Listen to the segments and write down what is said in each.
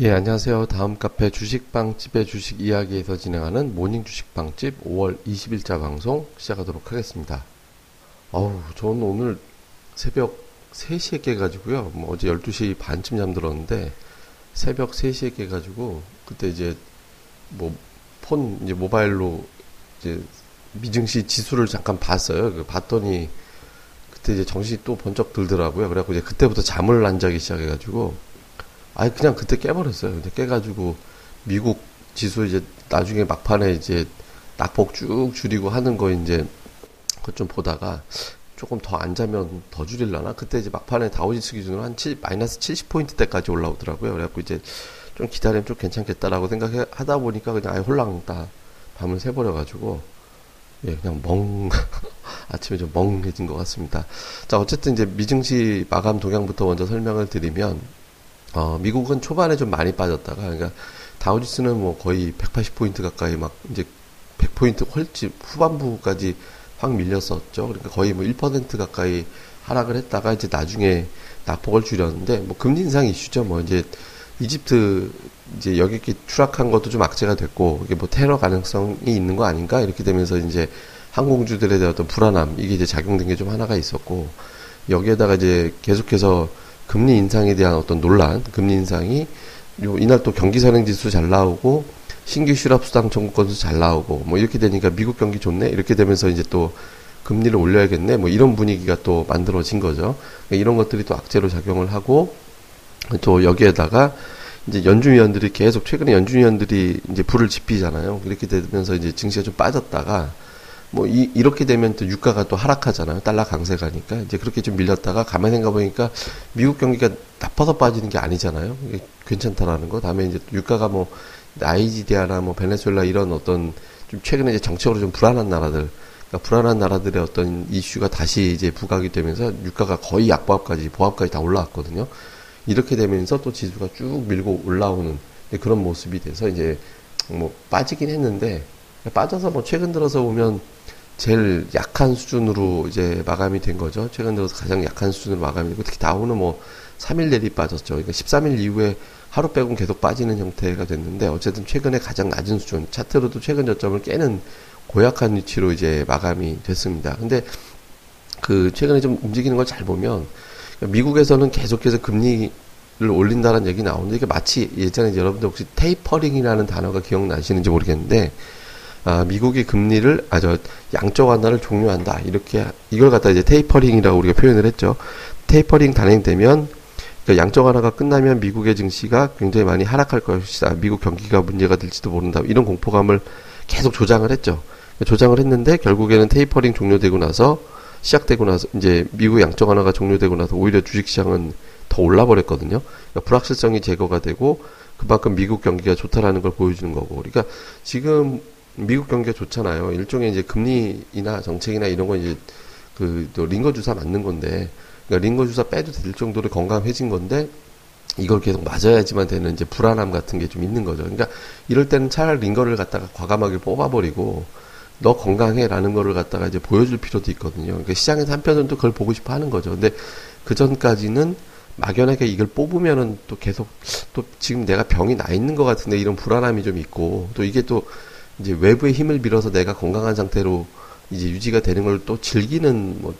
예, 안녕하세요. 다음 카페 주식빵집의 주식 이야기에서 진행하는 모닝 주식빵집 5월 20일자 방송 시작하도록 하겠습니다. 어우, 저는 오늘 새벽 3시에 깨가지고요. 뭐 어제 12시 반쯤 잠들었는데 새벽 3시에 깨가지고 그때 이제 뭐 폰 이제 모바일로 이제 미증시 지수를 잠깐 봤어요. 그 봤더니 그때 이제 정신이 또 번쩍 들더라고요. 그래갖고 이제 그때부터 잠을 안 자기 시작해가지고 아니 그냥 그때 깨버렸어요. 근데 깨가지고 미국 지수 이제 나중에 막판에 이제 낙폭 쭉 줄이고 하는 거 이제 그것 좀 보다가 조금 더안 자면 더 줄일라나? 그때 이제 막판에 다우지수 기준으로 한 7, 마이너스 70포인트 대까지 올라오더라고요. 그래갖고 이제 좀 기다리면 좀 괜찮겠다라고 생각하다 보니까 그냥 아예 홀랑 다 밤을 새버려가지고 예, 그냥 멍, 아침에 좀 멍해진 것 같습니다. 자, 어쨌든 이제 미증시 마감 동향부터 먼저 설명을 드리면, 어, 미국은 초반에 좀 많이 빠졌다가, 그러니까 다우지수는 뭐 거의 180포인트 가까이 막 이제 100포인트 훨씬 후반부까지 확 밀렸었죠. 그러니까 거의 뭐 1% 가까이 하락을 했다가 이제 나중에 낙폭을 줄였는데 뭐 금리 인상 이슈죠. 뭐 이제 이집트 이제 여기기 추락한 것도 좀 악재가 됐고 이게 뭐 테러 가능성이 있는 거 아닌가 이렇게 되면서 이제 항공주들에 대한 어떤 불안함 이게 이제 작용된 게 좀 하나가 있었고 여기에다가 이제 계속해서 금리 인상에 대한 어떤 논란, 금리 인상이 요 이날 또 경기 선행 지수 잘 나오고 신규 실업 수당 청구 건수 잘 나오고 뭐 이렇게 되니까 미국 경기 좋네 이렇게 되면서 이제 또 금리를 올려야겠네 뭐 이런 분위기가 또 만들어진 거죠. 그러니까 이런 것들이 또 악재로 작용을 하고 또 여기에다가 이제 연준위원들이 계속 최근에 연준위원들이 이제 불을 지피잖아요. 이렇게 되면서 이제 증시가 좀 빠졌다가 뭐 이, 이렇게 되면 또 유가가 또 하락하잖아요. 달러 강세 가니까 이제 그렇게 좀 밀렸다가 가만히 생각 보니까 미국 경기가 나빠서 빠지는 게 아니잖아요. 이게 괜찮다라는 거. 다음에 이제 유가가 뭐 나이지리아나 뭐 베네수엘라 이런 어떤 좀 최근에 이제 정치적으로 좀 불안한 나라들, 그러니까 불안한 나라들의 어떤 이슈가 다시 이제 부각이 되면서 유가가 거의 약보합까지 보합까지 다 올라왔거든요. 이렇게 되면서 또 지수가 쭉 밀고 올라오는 그런 모습이 돼서 이제 뭐 빠지긴 했는데 빠져서 뭐 최근 들어서 보면 제일 약한 수준으로 이제 마감이 된 거죠. 최근 들어서 가장 약한 수준으로 마감이 되고 특히 다우는 뭐 3일 내리 빠졌죠. 그러니까 13일 이후에 하루 빼곤 계속 빠지는 형태가 됐는데 어쨌든 최근에 가장 낮은 수준 차트로도 최근 저점을 깨는 고약한 위치로 이제 마감이 됐습니다. 근데 그 최근에 좀 움직이는 걸 잘 보면 미국에서는 계속해서 금리를 올린다는 얘기 나오는데 이게 마치 예전에 여러분들 혹시 테이퍼링이라는 단어가 기억나시는지 모르겠는데 아, 미국이 금리를 아저 양적 완화를 종료한다 이렇게 이걸 갖다 이제 테이퍼링이라고 우리가 표현을 했죠. 테이퍼링 단행되면 그러니까 양적 완화가 끝나면 미국의 증시가 굉장히 많이 하락할 것이다. 미국 경기가 문제가 될지도 모른다. 이런 공포감을 계속 조장을 했죠. 조장을 했는데 결국에는 테이퍼링 종료되고 나서 시작되고 나서 이제 미국 양적 완화가 종료되고 나서 오히려 주식시장은 더 올라버렸거든요. 그러니까 불확실성이 제거가 되고 그만큼 미국 경기가 좋다라는 걸 보여주는 거고. 그러니까 지금 미국 경기가 좋잖아요. 일종의 이제 금리나 정책이나 이런 거 이제 그 또 링거 주사 맞는 건데, 그러니까 링거 주사 빼도 될 정도로 건강해진 건데 이걸 계속 맞아야지만 되는 이제 불안함 같은 게 좀 있는 거죠. 그러니까 이럴 때는 차라리 링거를 갖다가 과감하게 뽑아버리고 너 건강해라는 거를 갖다가 이제 보여줄 필요도 있거든요. 그러니까 시장에서 한편은 또 그걸 보고 싶어 하는 거죠. 근데 그 전까지는 막연하게 이걸 뽑으면은 또 계속 또 지금 내가 병이 나 있는 것 같은데 이런 불안함이 좀 있고 또 이게 또 이제 외부의 힘을 빌어서 내가 건강한 상태로 이제 유지가 되는 걸 또 즐기는 뭐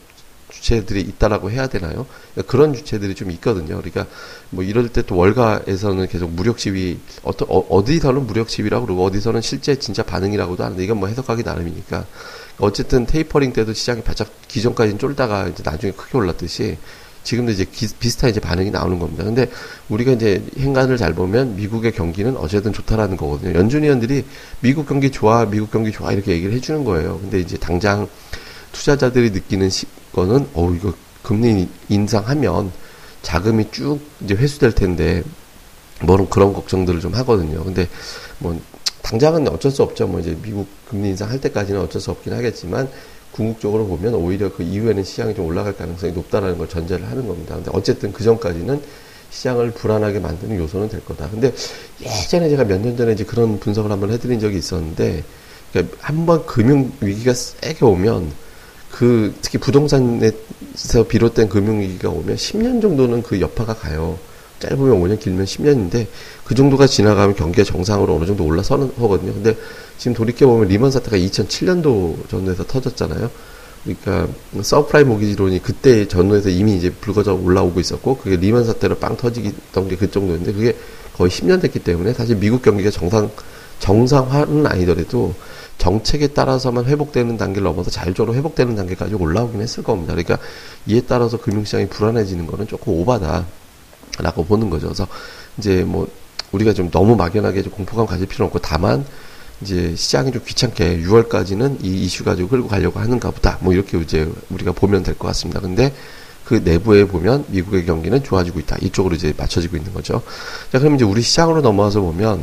주체들이 있다라고 해야 되나요? 그러니까 그런 주체들이 좀 있거든요. 그러니까 뭐 이럴 때 또 월가에서는 계속 무력 시위 어떤 어, 디서는 무력 시위라고 그러고 어디서는 실제 진짜 반응이라고도 하는데 이건 뭐 해석하기 나름이니까 어쨌든 테이퍼링 때도 시장이 바짝 기존까지는 쫄다가 이제 나중에 크게 올랐듯이 지금도 이제 기, 비슷한 이제 반응이 나오는 겁니다. 근데 우리가 이제 행간을 잘 보면 미국의 경기는 어쨌든 좋다라는 거거든요. 연준 위원들이 미국 경기 좋아, 미국 경기 좋아 이렇게 얘기를 해주는 거예요. 근데 이제 당장 투자자들이 느끼는 시, 거는 어 이거 금리 인상하면 자금이 쭉 이제 회수될 텐데 뭐는 그런 걱정들을 좀 하거든요. 근데 뭐 당장은 어쩔 수 없죠. 뭐 이제 미국 금리 인상할 때까지는 어쩔 수 없긴 하겠지만 궁극적으로 보면 오히려 그 이후에는 시장이 좀 올라갈 가능성이 높다라는 걸 전제를 하는 겁니다. 근데 어쨌든 그 전까지는 시장을 불안하게 만드는 요소는 될 거다. 근데 예전에 제가 몇 년 전에 이제 그런 분석을 한번 해드린 적이 있었는데, 그러니까 한번 금융 위기가 세게 오면 그 특히 부동산에서 비롯된 금융 위기가 오면 10년 정도는 그 여파가 가요. 짧으면 5년, 길면 10년인데 그 정도가 지나가면 경기가 정상으로 어느 정도 올라서는 거거든요. 근데 지금 돌이켜보면 리먼 사태가 2007년도 전후에서 터졌잖아요. 그러니까 서브프라임 모기지론이 그때 전후에서 이미 이제 불거져 올라오고 있었고 그게 리먼 사태로 빵 터지던 게 그 정도인데 그게 거의 10년 됐기 때문에 사실 미국 경기가 정상 정상화는 아니더라도 정책에 따라서만 회복되는 단계를 넘어서 자율적으로 회복되는 단계까지 올라오긴 했을 겁니다. 그러니까 이에 따라서 금융시장이 불안해지는 거는 조금 오바다 라고 보는 거죠. 그래서 이제 뭐 우리가 좀 너무 막연하게 좀 공포감 가질 필요는 없고 다만 이제 시장이 좀 귀찮게 6월까지는 이 이슈 가지고 끌고 가려고 하는가 보다. 뭐 이렇게 이제 우리가 보면 될 것 같습니다. 근데 그 내부에 보면 미국의 경기는 좋아지고 있다. 이쪽으로 이제 맞춰지고 있는 거죠. 자, 그럼 이제 우리 시장으로 넘어와서 보면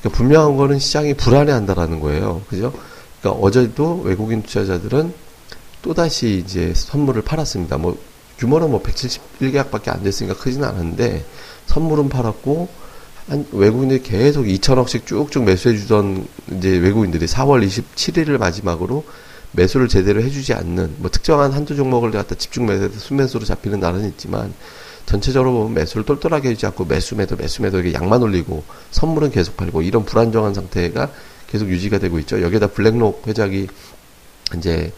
그러니까 분명한 거는 시장이 불안해한다라는 거예요. 그죠? 그러니까 어제도 외국인 투자자들은 또다시 이제 선물을 팔았습니다. 뭐 규모는 뭐 171계약밖에 안 됐으니까 크지는 않은데 선물은 팔았고 한 외국인들이 계속 2천억씩 쭉쭉 매수해 주던 이제 외국인들이 4월 27일을 마지막으로 매수를 제대로 해주지 않는 뭐 특정한 한두 종목을 갖다 집중 매수해서 순매수로 잡히는 날은 있지만 전체적으로 보면 매수를 똘똘하게 해주지 않고 매수 매도 매수 매도 이렇게 양만 올리고 선물은 계속 팔고 이런 불안정한 상태가 계속 유지가 되고 있죠. 여기에다 블랙록 회장이 이제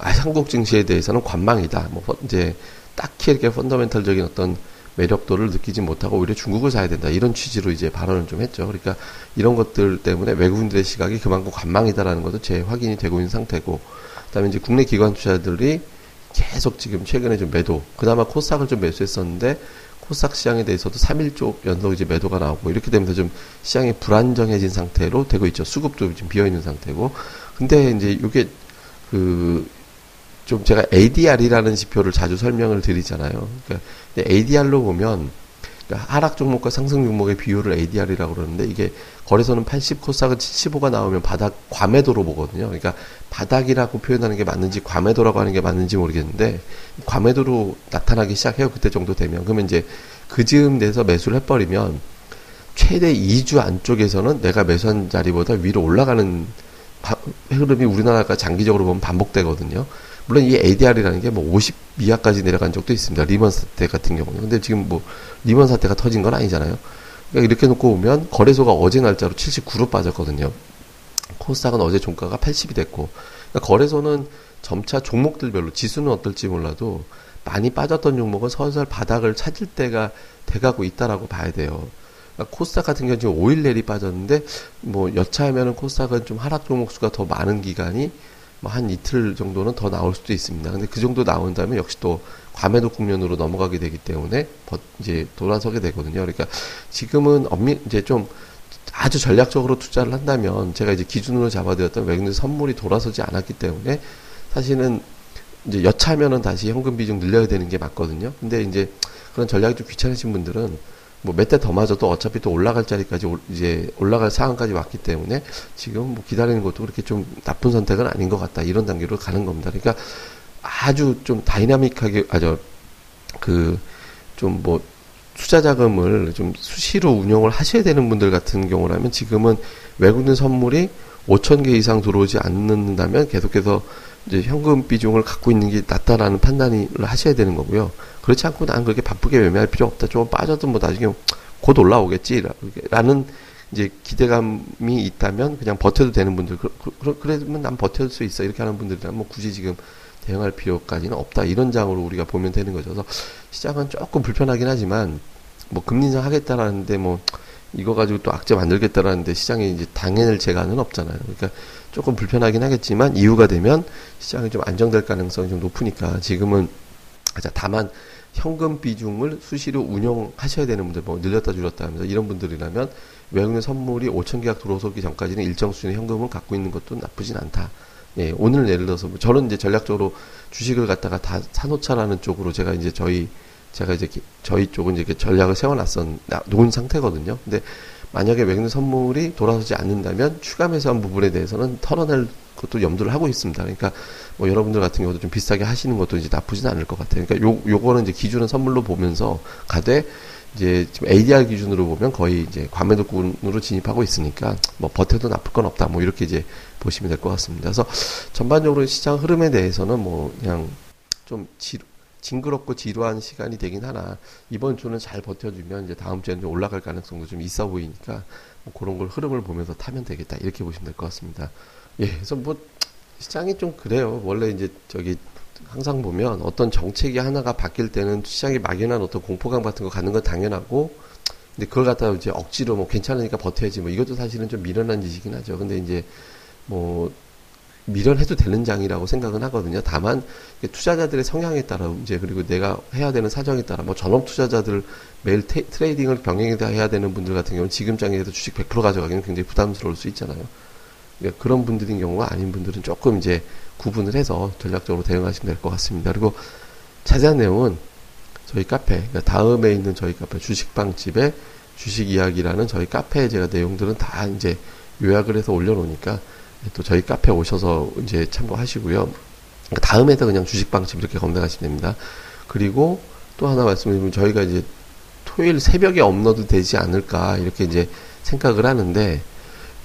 한국 증시에 대해서는 관망이다. 뭐 이제 딱히 이렇게 펀더멘탈적인 어떤 매력도를 느끼지 못하고 오히려 중국을 사야 된다. 이런 취지로 이제 발언을 좀 했죠. 그러니까 이런 것들 때문에 외국인들의 시각이 그만큼 관망이다라는 것도 재확인이 되고 있는 상태고, 그다음에 이제 국내 기관 투자들이 계속 지금 최근에 좀 매도, 그나마 코스닥을 좀 매수했었는데 코스닥 시장에 대해서도 3일 쪽 연속 이제 매도가 나오고 이렇게 되면서 좀 시장이 불안정해진 상태로 되고 있죠. 수급도 지금 비어 있는 상태고. 근데 이제 이게 그 좀 제가 ADR이라는 지표를 자주 설명을 드리잖아요. 그러니까 ADR로 보면 그러니까 하락 종목과 상승 종목의 비율을 ADR이라고 그러는데 이게 거래소는 80, 코스닥은 75가 나오면 바닥 과매도로 보거든요. 그러니까 바닥이라고 표현하는 게 맞는지 과매도라고 하는 게 맞는지 모르겠는데 과매도로 나타나기 시작해요. 그때 정도 되면 그러면 이제 그 즈음 돼서 매수를 해버리면 최대 2주 안쪽에서는 내가 매수한 자리보다 위로 올라가는 흐름이 우리나라가 장기적으로 보면 반복되거든요. 물론 이 ADR이라는 게 뭐 50 이하까지 내려간 적도 있습니다. 리먼 사태 같은 경우는. 근데 지금 뭐 리먼 사태가 터진 건 아니잖아요. 그러니까 이렇게 놓고 보면 거래소가 어제 날짜로 79로 빠졌거든요. 코스닥은 어제 종가가 80이 됐고 그러니까 거래소는 점차 종목들별로 지수는 어떨지 몰라도 많이 빠졌던 종목은 서서히 바닥을 찾을 때가 돼가고 있다라고 봐야 돼요. 그러니까 코스닥 같은 경우는 지금 5일 내리 빠졌는데 뭐 여차하면은 코스닥은 좀 하락 종목 수가 더 많은 기간이 뭐 한 이틀 정도는 더 나올 수도 있습니다. 근데 그 정도 나온다면 역시 또 과매도 국면으로 넘어가게 되기 때문에 이제 돌아서게 되거든요. 그러니까 지금은 엄밀 이제 좀 아주 전략적으로 투자를 한다면 제가 이제 기준으로 잡아드렸던 외국인 선물이 돌아서지 않았기 때문에 사실은 이제 여차하면은 다시 현금 비중 늘려야 되는 게 맞거든요. 근데 이제 그런 전략이 좀 귀찮으신 분들은 뭐 몇 대 더 맞아도 어차피 또 올라갈 자리까지 이제 올라갈 상황까지 왔기 때문에 지금 뭐 기다리는 것도 그렇게 좀 나쁜 선택은 아닌 것 같다 이런 단계로 가는 겁니다. 그러니까 아주 좀 다이나믹하게 아주 그좀 뭐 투자 자금을 좀 수시로 운영을 하셔야 되는 분들 같은 경우라면 지금은 외국인 선물이 5천 개 이상 들어오지 않는다면 계속해서 이제 현금 비중을 갖고 있는 게 낫다라는 판단을 하셔야 되는 거고요. 그렇지 않고 난 그렇게 바쁘게 매매할 필요 없다. 좀 빠져도 뭐 나중에 곧 올라오겠지. 라는 이제 기대감이 있다면 그냥 버텨도 되는 분들, 그, 그, 그러면 난 버텨줄 수 있어. 이렇게 하는 분들이라면 뭐 굳이 지금 대응할 필요까지는 없다. 이런 장으로 우리가 보면 되는 거죠. 그래서 시장은 조금 불편하긴 하지만 뭐 금리 인상 하겠다라는데 뭐 이거 가지고 또 악재 만들겠다라는데 시장에 이제 당연할 재가는 없잖아요. 그러니까 조금 불편하긴 하겠지만 이유가 되면 시장이 좀 안정될 가능성이 좀 높으니까 지금은 다만 현금 비중을 수시로 운영하셔야 되는 분들, 뭐 늘렸다 줄였다 하면서 이런 분들이라면 외국인 선물이 5천 계약 들어서기 전까지는 일정 수준의 현금을 갖고 있는 것도 나쁘진 않다. 예, 오늘 예를 들어서 뭐 저는 이제 전략적으로 주식을 갖다가 다 사놓자라는 쪽으로 제가 이제 저희 제가 이제 저희 쪽은 이제 전략을 세워놨었 놓은 상태거든요. 근데 만약에 외국인 선물이 돌아서지 않는다면 추가 매수한 부분에 대해서는 털어낼 것도 염두를 하고 있습니다. 그러니까 뭐 여러분들 같은 경우도 좀 비싸게 하시는 것도 이제 나쁘진 않을 것 같아요. 그러니까 요 요거는 이제 기준은 선물로 보면서 가되 이제 지금 ADR 기준으로 보면 거의 이제 과매도군으로 진입하고 있으니까 뭐 버텨도 나쁠 건 없다. 뭐 이렇게 이제 보시면 될 것 같습니다. 그래서 전반적으로 시장 흐름에 대해서는 뭐 그냥 좀 지루 징그럽고 지루한 시간이 되긴 하나 이번 주는 잘 버텨주면 이제 다음 주에는 좀 올라갈 가능성도 좀 있어 보이니까 뭐 그런 걸 흐름을 보면서 타면 되겠다 이렇게 보시면 될 것 같습니다. 예, 그래서 뭐 시장이 좀 그래요. 원래 이제 저기 항상 보면 어떤 정책이 하나가 바뀔 때는 시장이 막연한 어떤 공포감 같은 거 갖는 건 당연하고 근데 그걸 갖다가 이제 억지로 뭐 괜찮으니까 버텨야지 뭐 이것도 사실은 좀 미련한 짓이긴 하죠. 근데 이제 뭐 미련해도 되는 장이라고 생각은 하거든요. 다만 투자자들의 성향에 따라 이제 그리고 내가 해야 되는 사정에 따라 뭐 전업 투자자들 매일 테, 트레이딩을 병행해야 되는 분들 같은 경우는 지금 장에서 주식 100% 가져가기는 굉장히 부담스러울 수 있잖아요. 그러니까 그런 분들인 경우가 아닌 분들은 조금 이제 구분을 해서 전략적으로 대응하시면 될 것 같습니다. 그리고 자세한 내용은 저희 카페, 그러니까 다음에 있는 저희 카페 주식방집의 주식 이야기라는 저희 카페에 제가 내용들은 다 이제 요약을 해서 올려놓으니까 또 저희 카페 오셔서 이제 참고하시고요. 다음에도 그냥 주식방집 이렇게 검색하시면 됩니다. 그리고 또 하나 말씀드리면 저희가 이제 토요일 새벽에 업로드 되지 않을까 이렇게 이제 생각을 하는데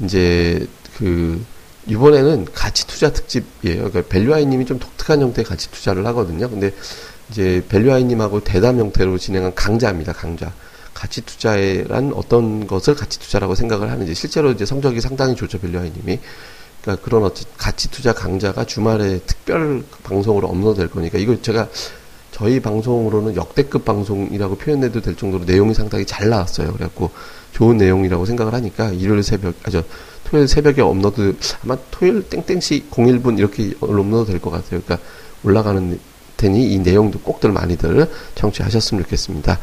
이제 그 이번에는 가치 투자 특집이에요. 그러니까 밸류아이님이 좀 독특한 형태의 가치 투자를 하거든요. 근데 이제 밸류아이님하고 대담 형태로 진행한 강좌입니다. 강좌. 가치 투자란 어떤 것을 가치 투자라고 생각을 하는지 실제로 이제 성적이 상당히 좋죠. 밸류아이님이. 그러니까 그런 어떤 가치 투자 강좌가 주말에 특별 방송으로 업로드될 거니까 이거 제가 저희 방송으로는 역대급 방송이라고 표현해도 될 정도로 내용이 상당히 잘 나왔어요. 그래갖고 좋은 내용이라고 생각을 하니까 일요일 새벽, 아저 토요일 새벽에 업로드 아마 토요일 땡땡시 01분 이렇게 업로드 될 것 같아요. 그러니까 올라가는 테니 이 내용도 꼭들 많이들 청취하셨으면 좋겠습니다.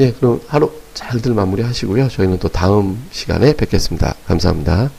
예, 그럼 하루 잘들 마무리하시고요. 저희는 또 다음 시간에 뵙겠습니다. 감사합니다.